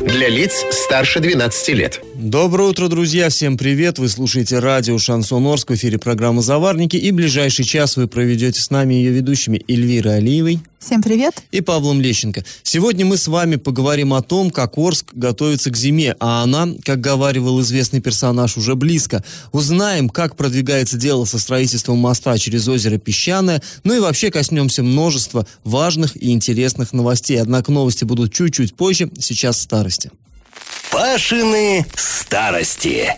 Для лиц старше 12 лет. Доброе утро, друзья! Всем привет! Вы слушаете радио «Шансон Орск» в эфире программы «Заварники» и ближайший час вы проведете с нами ее ведущими Эльвирой Алиевой. Всем привет! И Павлом Лещенко. Сегодня мы с вами поговорим о том, как Орск готовится к зиме, а она, как говаривал известный персонаж, уже близко. Узнаем, как продвигается дело со строительством моста через озеро Песчаное, ну и вообще коснемся множества важных и интересных новостей. Однако новости будут чуть-чуть позже, сейчас старости. Пашины старости.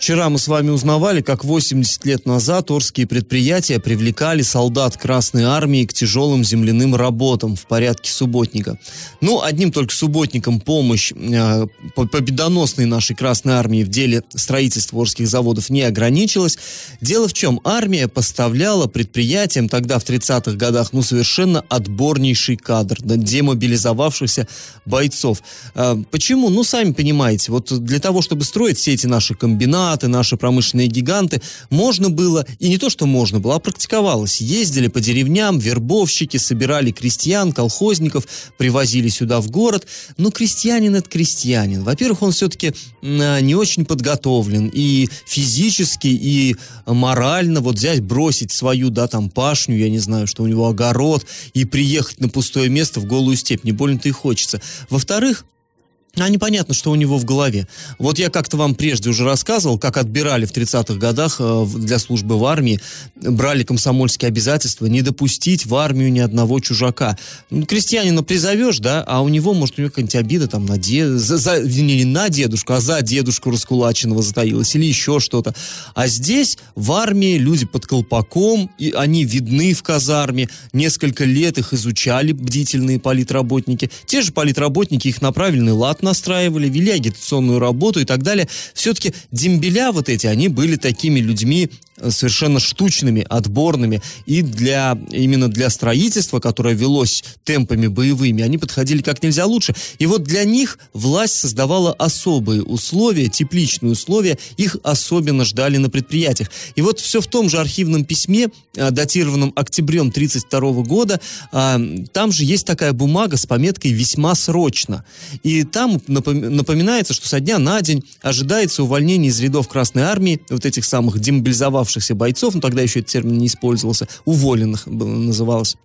Вчера мы с вами узнавали, как 80 лет назад Орские предприятия привлекали солдат Красной Армии к тяжелым земляным работам в порядке субботника. Ну, одним только субботником помощь э, победоносной нашей Красной Армии в деле строительства Орских заводов не ограничилась. Дело в чем? Армия поставляла предприятиям тогда в 30-х годах, ну, совершенно отборнейший кадр, да, демобилизовавшихся бойцов. Э, почему? Ну, сами понимаете, вот для того, чтобы строить все эти наши комбинаты, магнаты, наши промышленные гиганты, можно было, и не то, что можно было, а практиковалось. Ездили по деревням, вербовщики, собирали крестьян, колхозников, привозили сюда в город. Но крестьянин это крестьянин. Во-первых, он все-таки а, не очень подготовлен и физически, и морально. Вот взять, бросить свою, да, там, пашню, я не знаю, что у него огород, и приехать на пустое место в голую степь. Не больно-то и хочется. Во-вторых, а непонятно, что у него в голове. Вот я как-то вам прежде уже рассказывал, как отбирали в 30-х годах э, для службы в армии, брали комсомольские обязательства не допустить в армию ни одного чужака. Ну, крестьянина призовешь, да, а у него, может, у него какая-нибудь обида там на, дед, за, за, не на дедушку, а за дедушку раскулаченного затаилась или еще что-то. А здесь в армии люди под колпаком, и они видны в казарме, несколько лет их изучали бдительные политработники. Те же политработники их направили лад настраивали, вели агитационную работу и так далее. Все-таки дембеля вот эти, они были такими людьми совершенно штучными, отборными. И для, именно для строительства, которое велось темпами боевыми, они подходили как нельзя лучше. И вот для них власть создавала особые условия, тепличные условия, их особенно ждали на предприятиях. И вот все в том же архивном письме, э, датированном октябрем 1932 года, а, там же есть такая бумага с пометкой «весьма срочно». И там напоминается, что со дня на день ожидается увольнение из рядов Красной Армии, вот этих самых демобилизовавшихся бойцов, ну тогда еще этот термин не использовался, уволенных называлось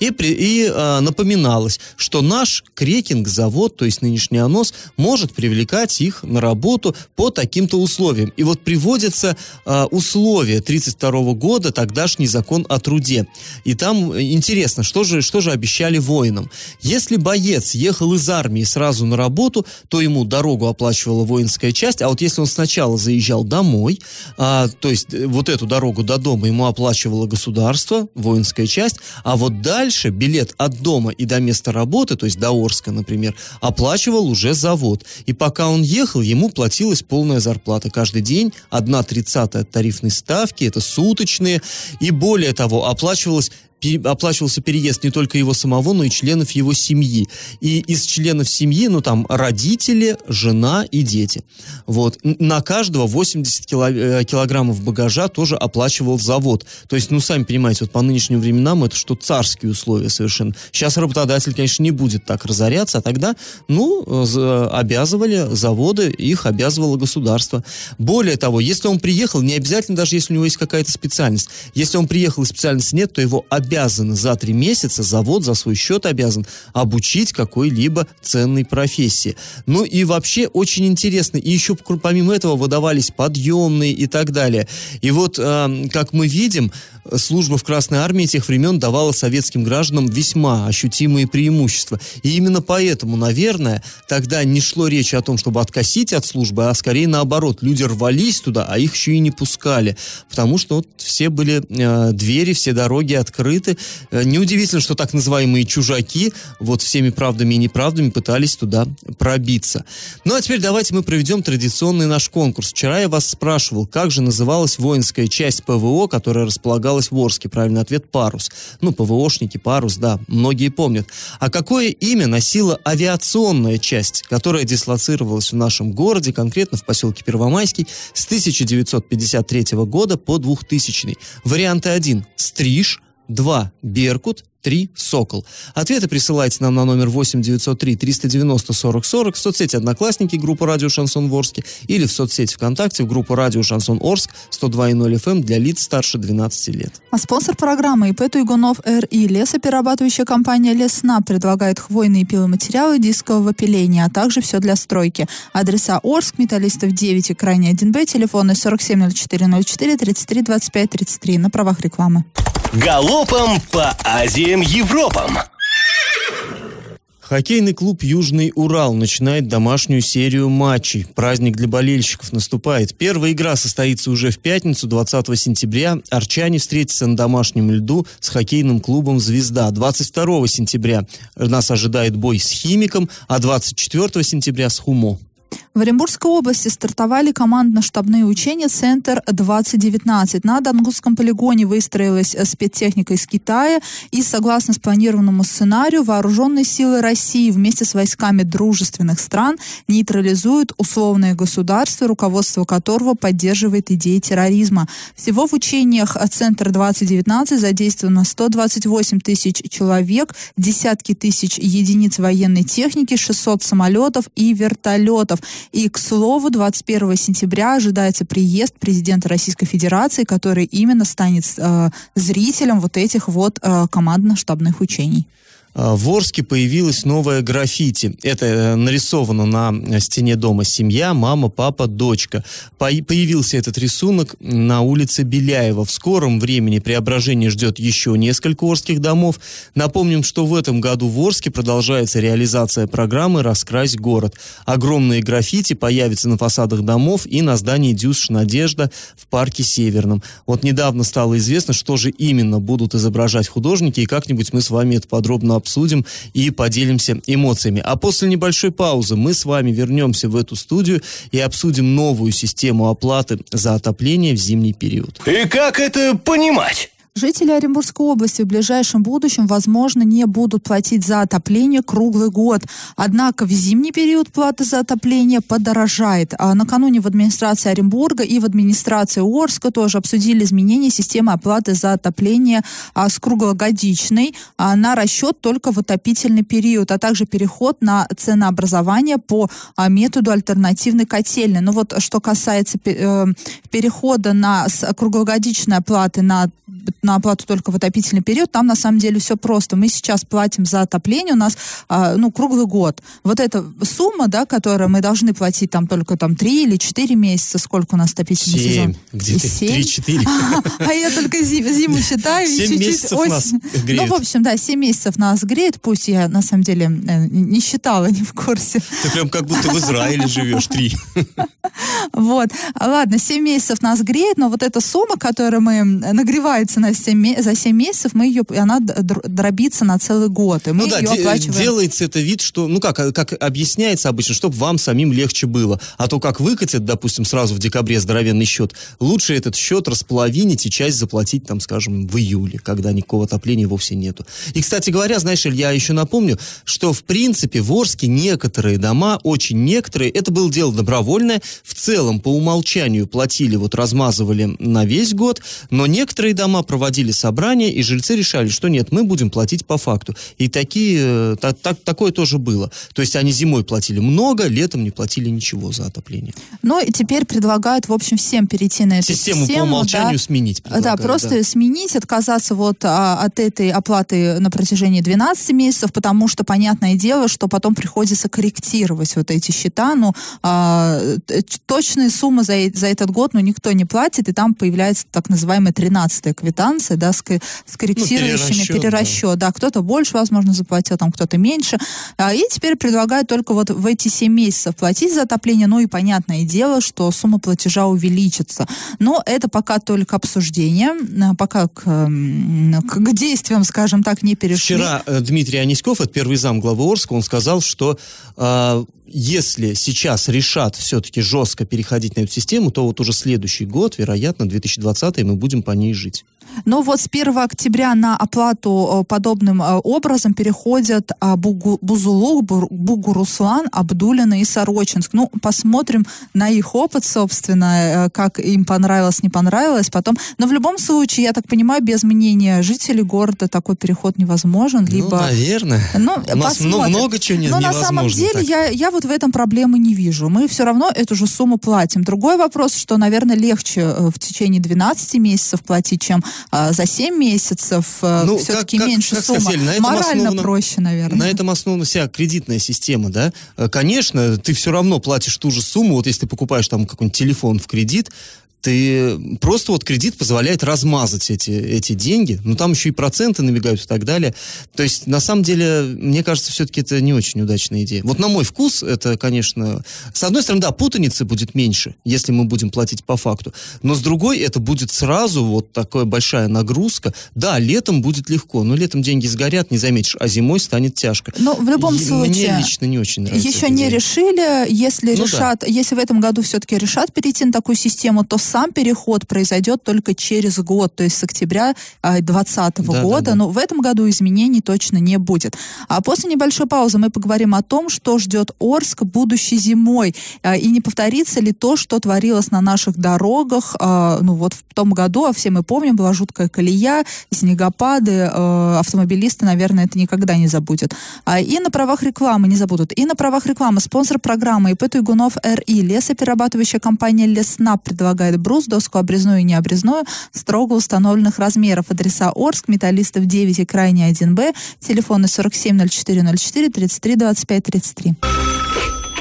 и, при, и э, напоминалось, что наш крекинг-завод, то есть нынешний АНОС, может привлекать их на работу по таким-то условиям. И вот приводятся э, условия 1932 года, тогдашний закон о труде. И там интересно, что же, что же обещали воинам. Если боец ехал из армии сразу на работу, то ему дорогу оплачивала воинская часть, а вот если он сначала заезжал домой, а, то есть э, вот эту дорогу до дома ему оплачивало государство, воинская часть, а вот дальше дальше билет от дома и до места работы, то есть до Орска, например, оплачивал уже завод. И пока он ехал, ему платилась полная зарплата. Каждый день одна тридцатая от тарифной ставки, это суточные. И более того, оплачивалась оплачивался переезд не только его самого, но и членов его семьи. И из членов семьи, ну там, родители, жена и дети. Вот. На каждого 80 кило, э, килограммов багажа тоже оплачивал завод. То есть, ну, сами понимаете, вот по нынешним временам это что царские условия совершенно. Сейчас работодатель, конечно, не будет так разоряться, а тогда, ну, обязывали заводы, их обязывало государство. Более того, если он приехал, не обязательно даже если у него есть какая-то специальность. Если он приехал и специальности нет, то его обязывали обязан за три месяца, завод за свой счет обязан обучить какой-либо ценной профессии. Ну и вообще очень интересно. И еще помимо этого выдавались подъемные и так далее. И вот, э, как мы видим, служба в Красной Армии тех времен давала советским гражданам весьма ощутимые преимущества. И именно поэтому, наверное, тогда не шло речи о том, чтобы откосить от службы, а скорее наоборот. Люди рвались туда, а их еще и не пускали. Потому что вот все были э, двери, все дороги открыты. Э, неудивительно, что так называемые чужаки вот всеми правдами и неправдами пытались туда пробиться. Ну а теперь давайте мы проведем традиционный наш конкурс. Вчера я вас спрашивал, как же называлась воинская часть ПВО, которая располагалась располагалась в Орске. Правильный ответ – парус. Ну, ПВОшники, парус, да, многие помнят. А какое имя носила авиационная часть, которая дислоцировалась в нашем городе, конкретно в поселке Первомайский, с 1953 года по 2000 Варианты 1 – Стриж, 2 – Беркут, 3 «Сокол». Ответы присылайте нам на номер 8 903 390 40 40 в соцсети «Одноклассники» группа «Радио Шансон Ворске» или в соцсети ВКонтакте в группу «Радио Шансон Орск» 102.0 FM эм для лиц старше 12 лет. А спонсор программы ИП Туйгунов РИ лесоперерабатывающая компания «Лесна» предлагает хвойные пиломатериалы дискового пиления, а также все для стройки. Адреса Орск, Металлистов 9 и крайне 1Б, телефоны 470404 33 25 33 на правах рекламы. Галопом по Азиям Европам! Хоккейный клуб «Южный Урал» начинает домашнюю серию матчей. Праздник для болельщиков наступает. Первая игра состоится уже в пятницу, 20 сентября. Арчане встретятся на домашнем льду с хоккейным клубом «Звезда». 22 сентября нас ожидает бой с «Химиком», а 24 сентября с «Хумо». В Оренбургской области стартовали командно-штабные учения «Центр-2019». На Дангусском полигоне выстроилась спецтехника из Китая и, согласно спланированному сценарию, вооруженные силы России вместе с войсками дружественных стран нейтрализуют условное государство, руководство которого поддерживает идеи терроризма. Всего в учениях «Центр-2019» задействовано 128 тысяч человек, десятки тысяч единиц военной техники, 600 самолетов и вертолетов. И, к слову, 21 сентября ожидается приезд президента Российской Федерации, который именно станет э, зрителем вот этих вот э, командно-штабных учений. А, в Орске появилась новая граффити. Это э, нарисовано на стене дома семья, мама, папа, дочка. Появился этот рисунок на улице Беляева. В скором времени преображение ждет еще несколько орских домов. Напомним, что в этом году в Орске продолжается реализация программы «Раскрась город». Огромные граффити появятся на фасадах домов и на здании «Дюсш Надежда» в парке Северном. Вот недавно стало известно, что же именно будут изображать художники, и как-нибудь мы с вами это подробно обсудим и поделимся эмоциями. А после небольшой паузы мы с вами вернемся в эту студию и обсудим новую систему оплаты за отопление в зимний период. И как это понимать? Жители Оренбургской области в ближайшем будущем, возможно, не будут платить за отопление круглый год. Однако в зимний период плата за отопление подорожает. А накануне в администрации Оренбурга и в администрации Орска тоже обсудили изменение системы оплаты за отопление а, с круглогодичной а, на расчет только в отопительный период, а также переход на ценообразование по а, методу альтернативной котельной. Ну вот что касается э, перехода на круглогодичной оплаты на на оплату только в отопительный период, там на самом деле все просто. Мы сейчас платим за отопление у нас, а, ну, круглый год. Вот эта сумма, да, которую мы должны платить там только там 3 или 4 месяца, сколько у нас отопительный 7, сезон? где-то 3-4. А, а я только зим, зиму считаю. 7 чуть-чуть месяцев осень. нас греет. Ну, в общем, да, 7 месяцев нас греет, пусть я на самом деле э, не считала, не в курсе. Ты прям как будто в Израиле живешь, 3. Вот. Ладно, 7 месяцев нас греет, но вот эта сумма, которая мы нагревается на 7, за 7 месяцев, мы ее, она дробится на целый год. И мы ну да, ее оплачиваем. делается это вид, что, ну как, как объясняется обычно, чтобы вам самим легче было. А то как выкатят, допустим, сразу в декабре здоровенный счет, лучше этот счет располовинить и часть заплатить, там, скажем, в июле, когда никакого отопления вовсе нету. И, кстати говоря, знаешь, я еще напомню, что, в принципе, в Орске некоторые дома, очень некоторые, это было дело добровольное, в целом, по умолчанию платили, вот размазывали на весь год, но некоторые дома проводили собрания, и жильцы решали, что нет, мы будем платить по факту. И такие, так, так, такое тоже было. То есть они зимой платили много, летом не платили ничего за отопление. Ну и теперь предлагают, в общем, всем перейти на эту систему. Систему по умолчанию да, сменить. Да, просто да. сменить, отказаться вот а, от этой оплаты на протяжении 12 месяцев, потому что, понятное дело, что потом приходится корректировать вот эти счета. Ну, а, точные суммы за, за этот год, ну, никто не платит, и там появляется так называемая 13-я квитанция, да, с, с корректирующими ну, перерасчет, перерасчет да. да, кто-то больше, возможно, заплатил, там кто-то меньше. А, и теперь предлагают только вот в эти 7 месяцев платить за отопление, ну и понятное дело, что сумма платежа увеличится. Но это пока только обсуждение, а, пока к, к действиям, скажем так, не перешли. Вчера э, Дмитрий Аниськов, это первый зам главы Орска, он сказал, что э, если сейчас решат все-таки жестко переходить на эту систему, то вот уже следующий год, вероятно, 2020 мы будем по ней жить. Но вот с 1 октября на оплату э, подобным э, образом переходят а, Бугу, Бузулук, Бугуруслан, Абдулина и Сорочинск. Ну, посмотрим на их опыт, собственно, э, как им понравилось, не понравилось потом. Но в любом случае, я так понимаю, без мнения жителей города такой переход невозможен. Ну, либо... наверное. Ну, У нас посмотрим. много чего не, Но на невозможно. самом деле так. я, я вот в этом проблемы не вижу. Мы все равно эту же сумму платим. Другой вопрос, что, наверное, легче в течение 12 месяцев платить, чем за 7 месяцев. Э, Ну, все-таки как- как- меньше как сумма. сказали, на Морально основано- проще, наверное. На этом основана вся кредитная система, да? Э, Конечно, ты все равно платишь ту же сумму, вот если ты покупаешь там какой-нибудь телефон в кредит, ты просто вот кредит позволяет размазать эти, эти деньги, ну там еще и проценты набегают и так далее. То есть, на самом деле, мне кажется, все-таки это не очень удачная идея. Вот на мой вкус, это, конечно, с одной стороны, да, путаницы будет меньше, если мы будем платить по факту, но с другой, это будет сразу вот такая большая нагрузка. Да, летом будет легко, но летом деньги сгорят, не заметишь, а зимой станет тяжко. Но в любом И случае... Мне лично не очень нравится. Еще не идея. решили, если Ну решат, если в этом году все-таки решат перейти на такую систему, то сам переход произойдет только через год, то есть с октября 2020 Да, года. да, да. Но в этом году изменений точно не будет. А после небольшой паузы мы поговорим о том, что ждет Орск будущей зимой. А, И не повторится ли то, что творилось на наших дорогах. а, Ну вот в том году, а все мы помним, была жуткая колея, снегопады. Автомобилисты, наверное, это никогда не забудут. А, И на правах рекламы не забудут. И на правах рекламы спонсор программы ИП Туйгунов РИ. Лесоперерабатывающая компания Леснап предлагает брус, доску обрезную и необрезную строго установленных размеров. Адреса Орск, Металлистов 9 и Крайний 1Б. Телефоны 470404 33 25 33.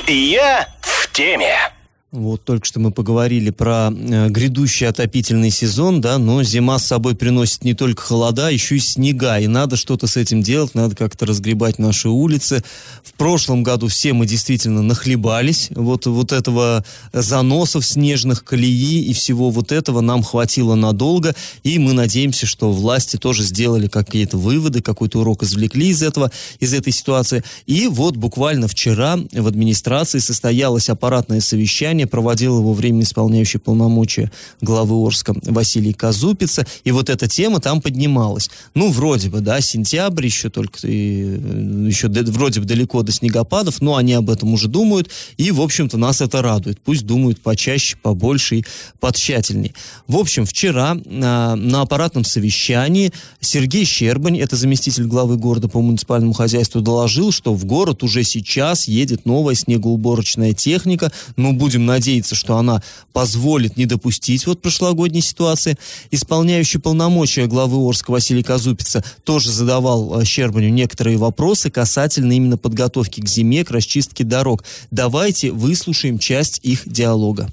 Я в теме. Вот только что мы поговорили про э, грядущий отопительный сезон, да, но зима с собой приносит не только холода, еще и снега, и надо что-то с этим делать, надо как-то разгребать наши улицы. В прошлом году все мы действительно нахлебались вот, вот этого заносов снежных, колеи и всего вот этого нам хватило надолго, и мы надеемся, что власти тоже сделали какие-то выводы, какой-то урок извлекли из этого, из этой ситуации. И вот буквально вчера в администрации состоялось аппаратное совещание, проводил его временно исполняющий полномочия главы Орска Василий Казупица, и вот эта тема там поднималась. Ну, вроде бы, да, сентябрь еще только, и, э, еще д- вроде бы далеко до снегопадов, но они об этом уже думают, и, в общем-то, нас это радует. Пусть думают почаще, побольше и потщательней. В общем, вчера на, на аппаратном совещании Сергей Щербань, это заместитель главы города по муниципальному хозяйству, доложил, что в город уже сейчас едет новая снегоуборочная техника. Ну, будем надеяться, что она позволит не допустить вот прошлогодней ситуации. Исполняющий полномочия главы Орска Василий Казупица тоже задавал э, Щербаню некоторые вопросы касательно именно подготовки к зиме, к расчистке дорог. Давайте выслушаем часть их диалога.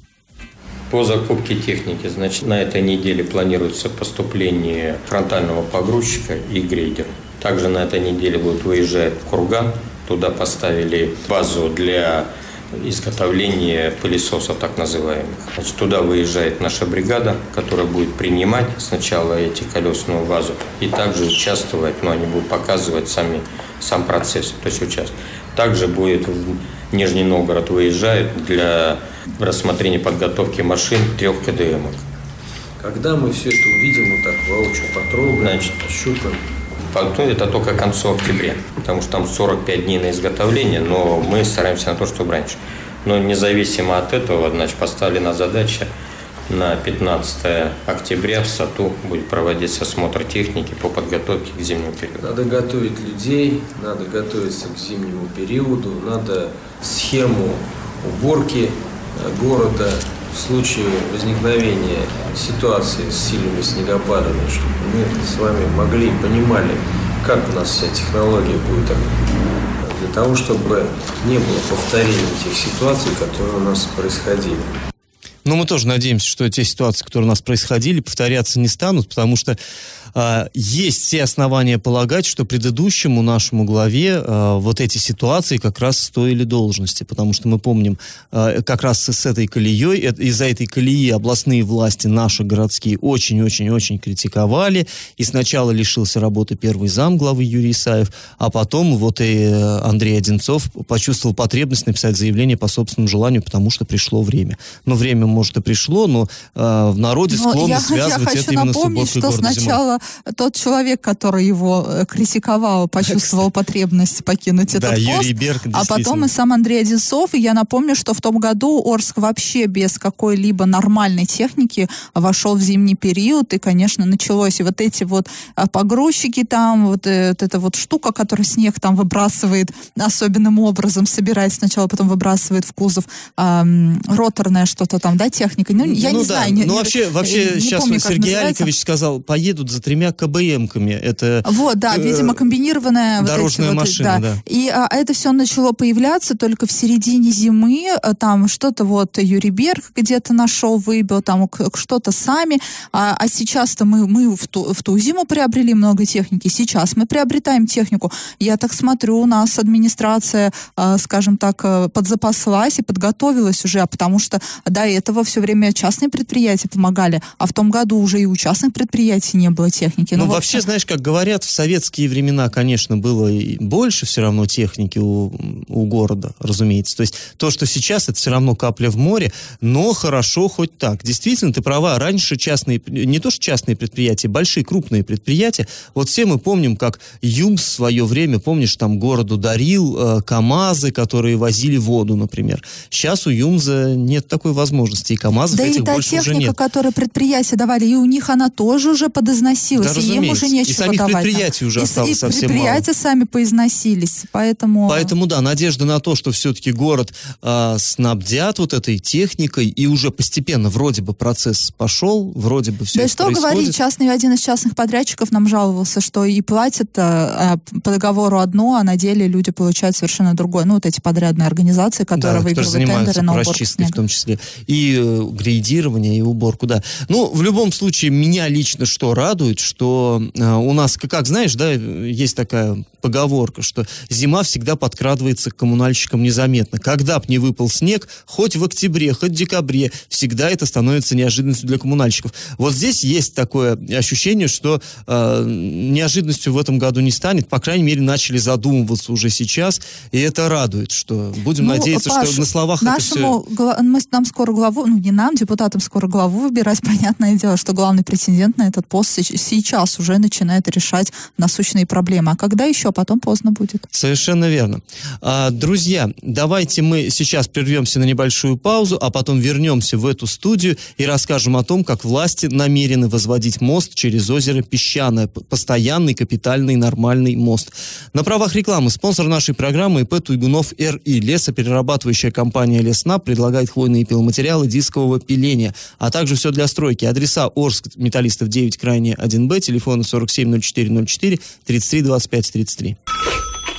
По закупке техники, значит, на этой неделе планируется поступление фронтального погрузчика и грейдера. Также на этой неделе будет выезжать в Курган. Туда поставили базу для изготовления пылесосов так называемых. Значит, туда выезжает наша бригада, которая будет принимать сначала эти колесную базу и также участвовать, но они будут показывать сами, сам процесс, то есть участвовать. Также будет в Нижний Новгород выезжает для рассмотрения подготовки машин трех КДМок. Когда мы все это увидим, вот так воочию потрогаем, Значит, пощупаем. Потом это только к концу октября, потому что там 45 дней на изготовление, но мы стараемся на то, чтобы раньше. Но независимо от этого, значит, поставлена задача на 15 октября в САТУ будет проводиться осмотр техники по подготовке к зимнему периоду. Надо готовить людей, надо готовиться к зимнему периоду, надо схему уборки э, города в случае возникновения ситуации с сильными снегопадами, чтобы мы с вами могли понимали, как у нас вся технология будет для того, чтобы не было повторения тех ситуаций, которые у нас происходили. Но мы тоже надеемся, что те ситуации, которые у нас происходили, повторяться не станут, потому что э, есть все основания полагать, что предыдущему нашему главе э, вот эти ситуации как раз стоили должности, потому что мы помним, э, как раз с, этой колеей, э, из-за этой колеи областные власти, наши городские, очень-очень-очень критиковали, и сначала лишился работы первый зам главы Юрий Исаев, а потом вот и Андрей Одинцов почувствовал потребность написать заявление по собственному желанию, потому что пришло время. Но время может, и пришло, но э, в народе Но склонны я, связывать я это именно с уборкой что сначала тот человек, который его э, критиковал, почувствовал потребность покинуть Да, этот Юрий пост, Берг, а потом и сам Андрей Одинцов. И я напомню, что в том году Орск вообще без какой-либо нормальной техники вошел в зимний период, и, конечно, началось. И вот эти вот а, погрузчики там, вот, э, вот эта вот штука, которая снег там выбрасывает особенным образом, собирает сначала, потом выбрасывает в кузов роторное что-то там, да, техника. Ну, я ну не да. знаю. ну не- вообще, вообще не сейчас помню, Сергей называется. Аликович сказал, поедут за тремя КБМками. Это Вот, да, э, видимо, комбинированная вот эти дорожная вот, машина, да. И а, это все начало появляться только в середине зимы. а, Там что-то вот Юрий Берг где-то нашел, выбил, там что-то сами. А, а сейчас-то мы, мы в, ту, в ту зиму приобрели много техники. Сейчас мы приобретаем технику. Я так смотрю, у нас администрация, а, скажем так, э, подзапаслась и подготовилась уже, потому что до этого все время частные предприятия помогали, а в том году уже и у частных предприятий не было техники. Ну, в вообще, общем, знаешь, как говорят, в советские времена, конечно, было и больше все равно техники у, у города, разумеется. То есть то, что сейчас, это все равно капля в море, но хорошо хоть так. Действительно, ты права, раньше частные, не то что частные предприятия, большие крупные предприятия, вот все мы помним, как ЮМС в свое время, помнишь, там городу дарил э, КАМАЗы, которые возили воду, например. Сейчас у ЮМЗа нет такой возможности, и КАМАЗов Да и этих та больше уже техника, нет. которую предприятия давали, и у них она тоже уже подизносилась, Да, и им уже И нечего самих давать. нам. предприятий уже и, осталось и совсем предприятия сами поизносились, поэтому... Поэтому, да, надежда на то, что все-таки город а, снабдят вот этой техникой, и уже постепенно вроде бы процесс пошел, вроде бы все да и что происходит. говорить, частный, один из частных подрядчиков нам жаловался, что и платят а, по договору одно, а на деле люди получают совершенно другое. Ну, вот эти подрядные организации, которые да, выигрывают тендеры на уборку расчисткой в снега. том числе. И э, грейдирование, и уборку, да. Ну, в любом случае, меня лично что радует, что э, у нас, как, знаешь, да, есть такая поговорка, что зима всегда подкрадывается к коммунальщикам незаметно. Когда б не выпал снег, хоть в октябре, хоть в декабре, всегда это становится неожиданностью для коммунальщиков. Вот здесь есть такое ощущение, что э, неожиданностью в этом году не станет. По крайней мере, начали задумываться уже сейчас, и это радует, что будем Ну, надеяться, Паш, что на словах это все... нашему, гла- мы, нам скоро главу, ну не нам, депутатам скоро главу выбирать, понятное дело, что главный претендент на этот пост сеч- сейчас уже начинает решать насущные проблемы. А когда еще, потом поздно будет. Совершенно верно. А, друзья, давайте мы сейчас прервемся на небольшую паузу, а потом вернемся в эту студию и расскажем о том, как власти намерены возводить мост через озеро Песчаное, постоянный, капитальный, нормальный мост. На правах рекламы спонсор нашей программы ИП Туйгунов РИ. Лесоперерабатывающая компания Леснаб предлагает хвойные пиломатериалы дискового пиления, а также все для стройки. Адреса Орск, Металлистов 9, крайне 1Б, телефоны 470404 33 25 33.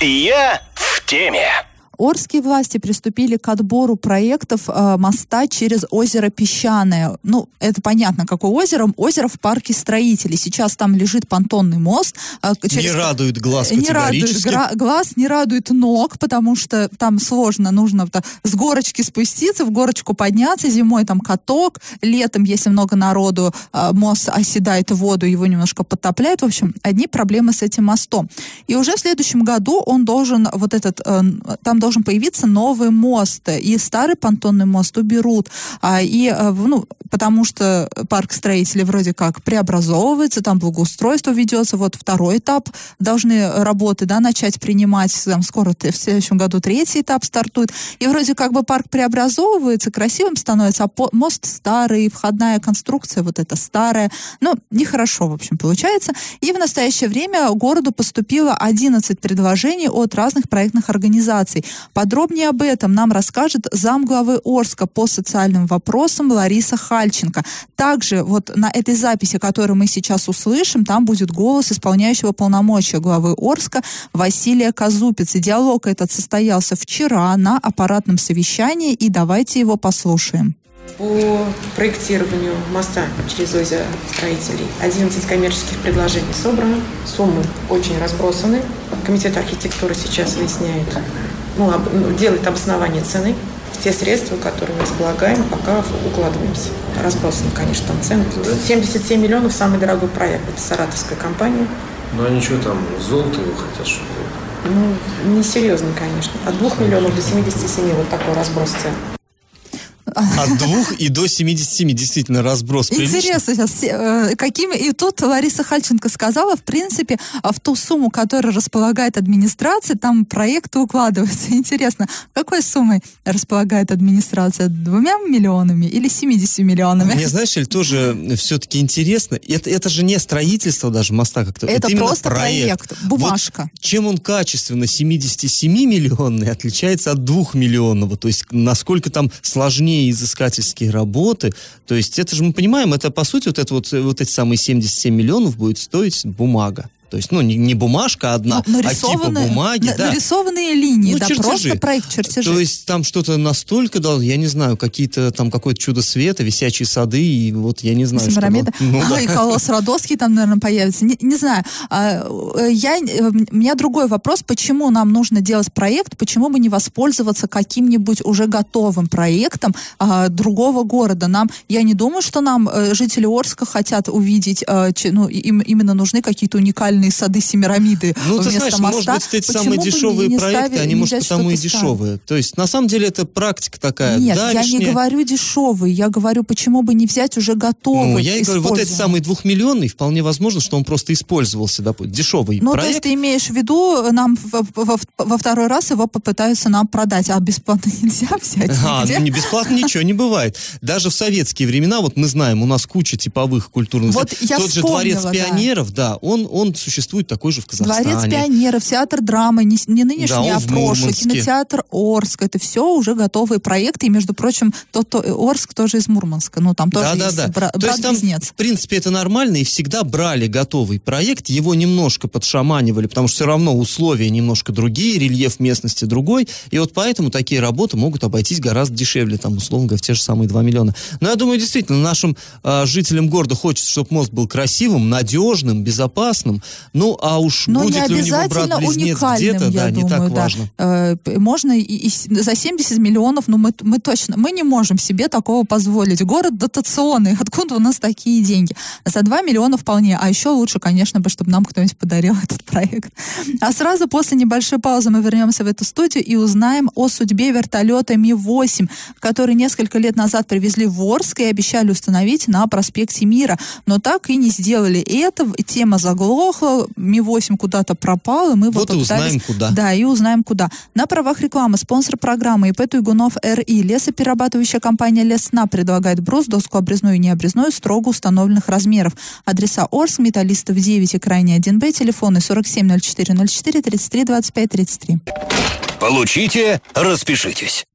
Я в теме. Орские власти приступили к отбору проектов э, моста через озеро Песчаное. Ну, это понятно, какое озеро. Озеро в парке строителей. Сейчас там лежит понтонный мост. э, через- Не радует глаз не радует гра- глаз, не радует ног, потому что там сложно, нужно так с горочки спуститься, в горочку подняться, зимой там каток, летом, если много народу, э, мост оседает в воду, его немножко подтопляет. В общем, одни проблемы с этим мостом. И уже в следующем году он должен, вот этот, э, там должен появиться новый мост, и старый понтонный мост уберут. А, и, э, ну, потому что парк строителей вроде как преобразовывается, там благоустройство ведется, вот второй этап должны работы, да, начать принимать, там скоро в следующем году третий этап стартует, и вроде как бы парк преобразовывается, красивым становится, а мост старый, входная конструкция вот эта старая, ну, нехорошо, в общем, получается. И в настоящее время городу поступило 11 предложений от разных проектных организаций. Подробнее об этом нам расскажет замглавы Орска по социальным вопросам Лариса Хальченко. Также вот на этой записи, которую мы сейчас услышим, там будет голос исполняющего полномочия главы Орска Василия Казупицы. Диалог этот состоялся вчера на аппаратном совещании, и давайте его послушаем. По проектированию моста через озеро строителей 11 коммерческих предложений собрано. Суммы очень разбросаны. Комитет архитектуры сейчас выясняет, ну, ну, делает обоснование цены. В те средства, которые мы располагаем, пока укладываемся. Разбросаны, конечно, там цены. 77 миллионов – самый дорогой проект. Это саратовская компания. Ну они что там, золото его хотят, что ли? Ну, несерьезный, конечно. От 2 миллионов до 77 вот такой разброс цен. От двух и до 77, действительно, разброс. Интересно сейчас, э, какими... И тут Лариса Хальченко сказала, в принципе, а в ту сумму, которую располагает администрация, там проекты укладываются. Интересно, какой суммой располагает администрация? Двумя миллионами или 70 миллионами? Мне, знаешь, Эль, тоже все-таки интересно. Это, это же не строительство даже моста как-то. Это, именно просто проект, бумажка. Вот чем он качественно 77-миллионный отличается от 2-миллионного? То есть насколько там сложнее изыскательские работы? То есть это же мы понимаем, это по сути вот, это вот, вот эти самые 77 миллионов будет стоить бумага. То есть, ну, не, не бумажка одна, ну, а типа бумаги. На, да. Нарисованные линии, ну, да, чертежи. просто проект чертежи. То есть там что-то настолько, да, я не знаю, какие-то там какое-то чудо света, висячие сады, и вот я не знаю, что... Ну, да. И колосс Родоский там, наверное, появится. Не, не знаю. А, э, я, э, у меня другой вопрос, почему нам нужно делать проект, почему бы не воспользоваться каким-нибудь уже готовым проектом а, другого города? Нам, я не думаю, что нам э, жители Орска хотят увидеть, а, че, ну, им именно нужны какие-то уникальные уникальные сады Семирамиды ну, ты знаешь, моста. может быть, эти самые дешевые проекты, ставить, они, может, потому и дешевые. Ставить. То есть, на самом деле, это практика такая. Нет, да, я не говорю дешевые, я говорю, почему бы не взять уже готовый. Ну, я и говорю, вот этот самый двухмиллионный, вполне возможно, что он просто использовался, допустим, дешевый Ну, проект. то есть ты имеешь в виду, нам во, во второй раз его попытаются нам продать, а бесплатно нельзя взять? А, ну, не бесплатно ничего не бывает. Даже в советские времена, вот мы знаем, у нас куча типовых культурных... Вот я Тот же Дворец пионеров, да, он, он существует такой же в Казахстане. Дворец пионеров, театр драмы, не, не нынешний, да, а прошлый, кинотеатр Орск. Это все уже готовые проекты. И, между прочим, тот, то, Орск тоже из Мурманска. Ну, там тоже да, есть да, да. бра- То есть там, в принципе, это нормально, и всегда брали готовый проект, его немножко подшаманивали, потому что все равно условия немножко другие, рельеф местности другой, и вот поэтому такие работы могут обойтись гораздо дешевле, там, условно говоря, в те же самые 2 миллиона. Но я думаю, действительно, нашим э, жителям города хочется, чтобы мост был красивым, надежным, безопасным, ну, а уж Но будет не ли у него брат-близнец где-то, да, думаю, не так да. важно. Э, можно и, и за 70 миллионов, ну мы, мы точно, мы не можем себе такого позволить. Город дотационный, откуда у нас такие деньги? За 2 миллиона вполне, а еще лучше, конечно бы, чтобы нам кто-нибудь подарил этот проект. А сразу после небольшой паузы мы вернемся в эту студию и узнаем о судьбе вертолета Ми-8, который несколько лет назад привезли в Орск и обещали установить на проспекте Мира, но так и не сделали это. Тема заглохла, Ми-8 куда-то пропал, и мы вот, вот и узнаем куда. Да, и узнаем куда. На правах рекламы спонсор программы ИП Туйгунов РИ. Лесоперерабатывающая компания Лесна предлагает брус, доску обрезную и необрезную строго установленных размеров. Адреса Орск, Металлистов 9 и крайне 1Б, телефоны 470404 33 25 33. Получите, распишитесь.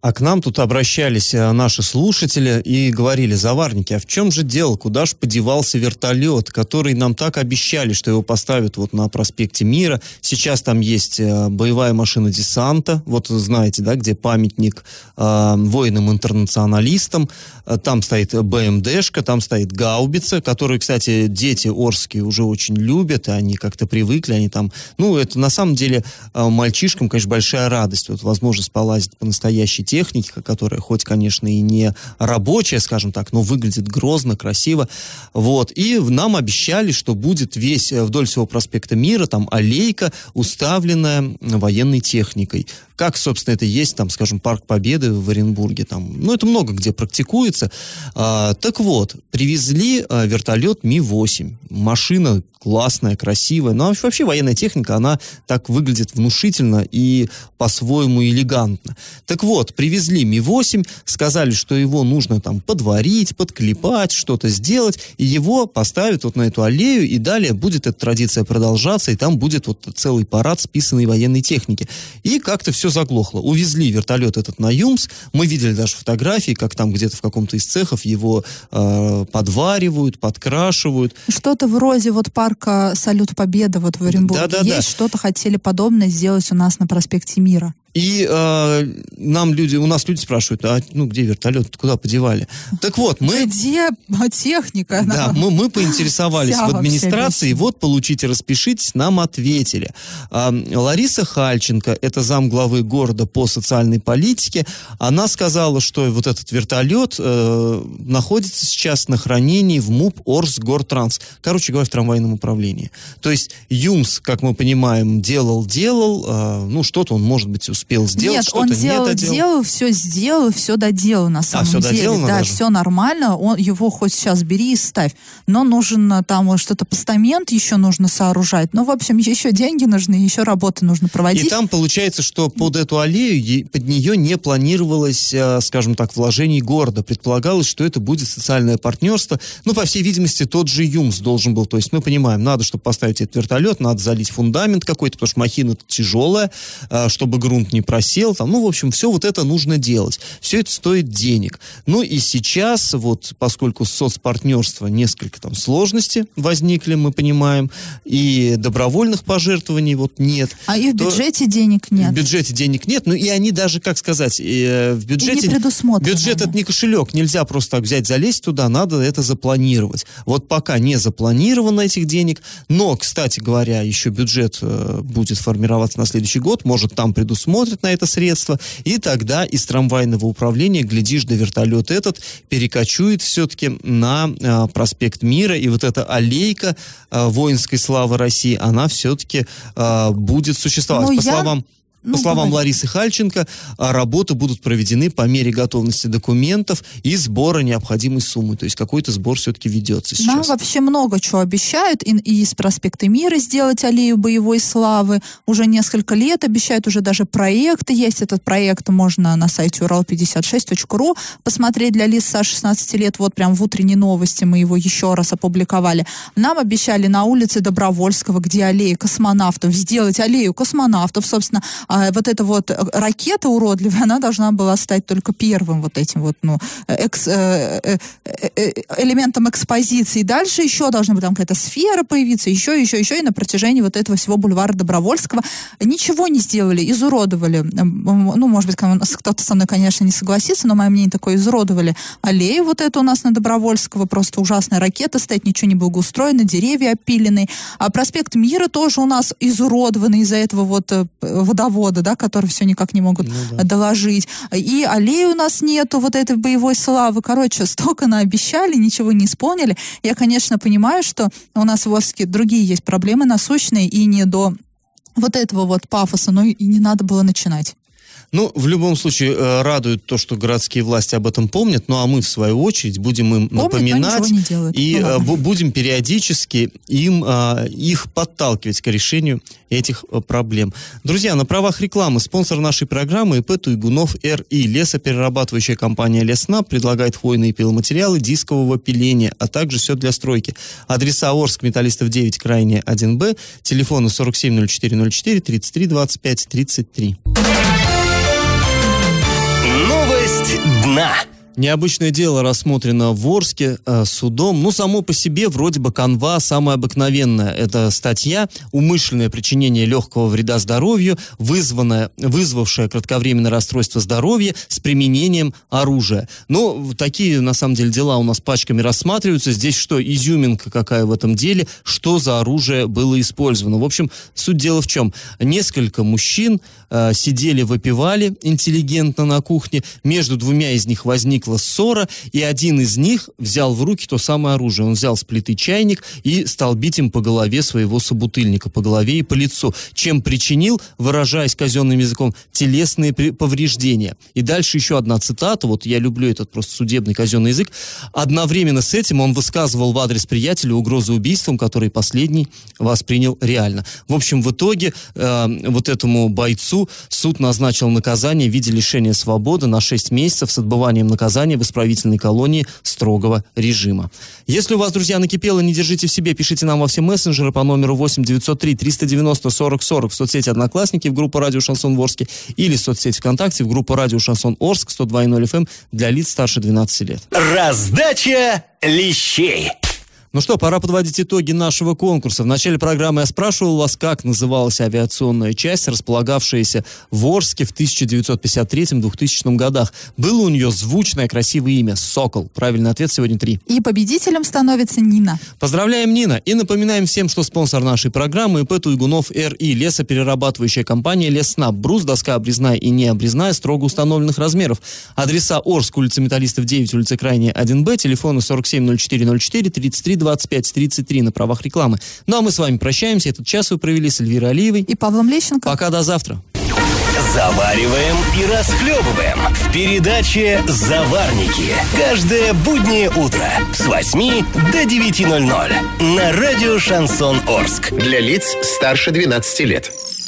А к нам тут обращались э, наши слушатели и говорили, заварники, а в чем же дело, куда же подевался вертолет, который нам так обещали, что его поставят вот на проспекте Мира. Сейчас там есть э, боевая машина десанта, вот знаете, да, где памятник э, воинам-интернационалистам, э, там стоит БМДшка, там стоит гаубица, которую, кстати, дети Орские уже очень любят, и они как-то привыкли, они там, ну, это на самом деле мальчишкам, конечно, большая радость, вот возможность полазить по настоящей техника, которая хоть, конечно, и не рабочая, скажем так, но выглядит грозно, красиво. Вот. И нам обещали, что будет весь э, вдоль всего проспекта Мира, там аллейка, уставленная военной техникой как, собственно, это есть, там, скажем, Парк Победы в Оренбурге, там, ну, это много где практикуется. А, так вот, привезли а, вертолет Ми-8, машина классная, красивая, ну, вообще военная техника, она так выглядит внушительно и по-своему элегантно. Так вот, привезли Ми-8, сказали, что его нужно там подварить, подклепать, что-то сделать, и его поставят вот на эту аллею, и далее будет эта традиция продолжаться, и там будет вот целый парад списанной военной техники. И как-то все заглохло. Увезли вертолет этот на ЮМС, мы видели даже фотографии, как там где-то в каком-то из цехов его э, подваривают, подкрашивают. Что-то вроде вот парка «Салют Победы» вот в Оренбурге да, да, есть, да. что-то хотели подобное сделать у нас на проспекте Мира. И э, нам люди, у нас люди спрашивают, а ну где вертолет, куда подевали? Так вот, мы... Где техника? Да, мы, мы поинтересовались Вся в администрации, вот получите, распишитесь, нам ответили. А, Лариса Хальченко, это зам главы города по социальной политике, она сказала, что вот этот вертолет э, находится сейчас на хранении в МУП Орсгортранс, короче говоря, в трамвайном управлении. То есть ЮМС, как мы понимаем, делал-делал, э, ну что-то он, может быть, успел сделать, Нет, что-то он не сделал, доделал. делал, все сделал, все доделал на самом всё деле. доделано да, даже? все нормально. Он его хоть сейчас бери и ставь. Но нужен а, там что-то постамент еще нужно сооружать. Ну, в общем, еще деньги нужны, еще работы нужно проводить. И там получается, что под эту аллею, под нее не планировалось, э, скажем так, вложений города. Предполагалось, что это будет социальное партнерство. Ну, по всей видимости, тот же ЮМС должен был. То есть мы понимаем, надо, чтобы поставить этот вертолет, надо залить фундамент какой-то, потому что махина тяжелая, э, чтобы грунт не просел. Там, ну, в общем, все вот это нужно делать. Все это стоит денег. Ну и сейчас, вот, поскольку соцпартнерство несколько там сложностей возникли, мы понимаем, и добровольных пожертвований вот нет. а и в то- бюджете денег нет. в бюджете денег нет, ну и они даже, как сказать, э, в бюджете... предусмотрены Бюджет они. это не кошелек, нельзя просто так взять, залезть туда, надо это запланировать. Вот пока не запланировано этих денег, но, кстати говоря, еще бюджет э, будет формироваться на следующий год, может там предусмотрят на это средства, и тогда из трамвайного управления, глядишь, да вертолет этот перекочует все-таки на э, проспект Мира, и вот эта аллейка э, воинской славы России, она все-таки э, будет существовать. Ну, По я- словам Ну, по словам говори. Ларисы Хальченко, а, работы будут проведены по мере готовности документов и сбора необходимой суммы. То есть какой-то сбор все-таки ведется Нам сейчас. вообще много чего обещают. И, и из проспекта Мира сделать аллею боевой славы. Уже несколько лет обещают, уже даже проекты есть. Этот проект можно на сайте урал56.ру посмотреть для лиц старше 16 лет. Вот прям в утренней новости мы его еще раз опубликовали. Нам обещали на улице Добровольского, где аллея космонавтов, сделать аллею космонавтов. Собственно, а, вот эта вот э, ракета уродливая, она должна была стать только первым вот этим вот, ну, экс- э, э, элементом экспозиции. Дальше еще должна быть там какая-то сфера появиться, еще, еще, еще, и на протяжении вот этого всего бульвара Добровольского ничего не сделали, изуродовали. М, Ну, может быть, кто-то со мной, конечно, не согласится, но мое мнение такое, изуродовали аллею вот эту у нас на Добровольского, просто ужасная ракета стоит, ничего не благоустроено, деревья опилены. А проспект Мира тоже у нас изуродованный из-за этого вот э, водовода, да, который все никак не могут э, доложить. И аллеи у нас нету вот этой боевой славы. Короче, столько наобещали, ничего не исполнили. Я, конечно, понимаю, что у нас в Орске другие есть проблемы насущные и не до вот этого вот пафоса, но и не надо было начинать. Ну, в любом случае, э, радует то, что городские власти об этом помнят, ну а мы, в свою очередь, будем им Помнят, напоминать и Ну э, будем периодически им, а, их подталкивать к решению этих э, проблем. Друзья, на правах рекламы спонсор нашей программы ИП Туйгунов РИ. Лесоперерабатывающая компания Леснаб предлагает хвойные пиломатериалы дискового пиления, а также все для стройки. Адреса Орск, Металлистов 9, крайне 1Б, телефоны 470404 33 25 33. Новость дна. Необычное дело рассмотрено в Орске э, судом. Ну, само по себе вроде бы канва самая обыкновенная. Это статья «Умышленное причинение легкого вреда здоровью, вызванное, вызвавшее кратковременное расстройство здоровья с применением оружия». Ну, такие, на самом деле, дела у нас пачками рассматриваются. Здесь что, изюминка какая в этом деле? Что за оружие было использовано? В общем, суть дела в чем? Несколько мужчин э, сидели, выпивали интеллигентно на кухне. Между двумя из них возникла ссора, и один из них взял в руки то самое оружие. Он взял с плиты чайник и стал бить им по голове своего собутыльника, по голове и по лицу, чем причинил, выражаясь казенным языком, телесные повреждения. И дальше еще одна цитата, вот я люблю этот просто судебный казенный язык. Одновременно с этим он высказывал в адрес приятеля угрозы убийством, который последний воспринял реально. В общем, в итоге э, вот этому бойцу суд назначил наказание в виде лишения свободы на 6 месяцев с отбыванием наказания в исправительной колонии строгого режима. Если у вас, друзья, накипело, не держите в себе, пишите нам во все мессенджеры по номеру 8 903 390 40 40 в соцсети Одноклассники в группу Радио Шансон Ворске или в соцсети ВКонтакте в группу Радио Шансон Орск 102.0 FM эм для лиц старше 12 лет. Раздача лещей. Ну что, пора подводить итоги нашего конкурса. В начале программы я спрашивал вас, как называлась авиационная часть, располагавшаяся в Орске в 1953-2000 годах. Было у нее звучное, красивое имя – «Сокол». Правильный ответ сегодня три. И победителем становится Нина. Поздравляем, Нина, и напоминаем всем, что спонсор нашей программы ИП Туйгунов РИ, лесоперерабатывающая компания Леснаб, брус, доска обрезная и необрезная строго установленных размеров. Адреса Орск, улица Металлистов 9, улица Крайняя 1Б, телефоны 470404 33 25 33 на правах рекламы. Ну а мы с вами прощаемся. Этот час вы провели с Эльвирой Алиевой. И Павлом Лещенко. Пока до завтра. завариваем и расхлебываем в передаче «Заварники». Каждое буднее утро с 8 до 9.00 на радио «Шансон Орск». Для лиц старше 12 лет.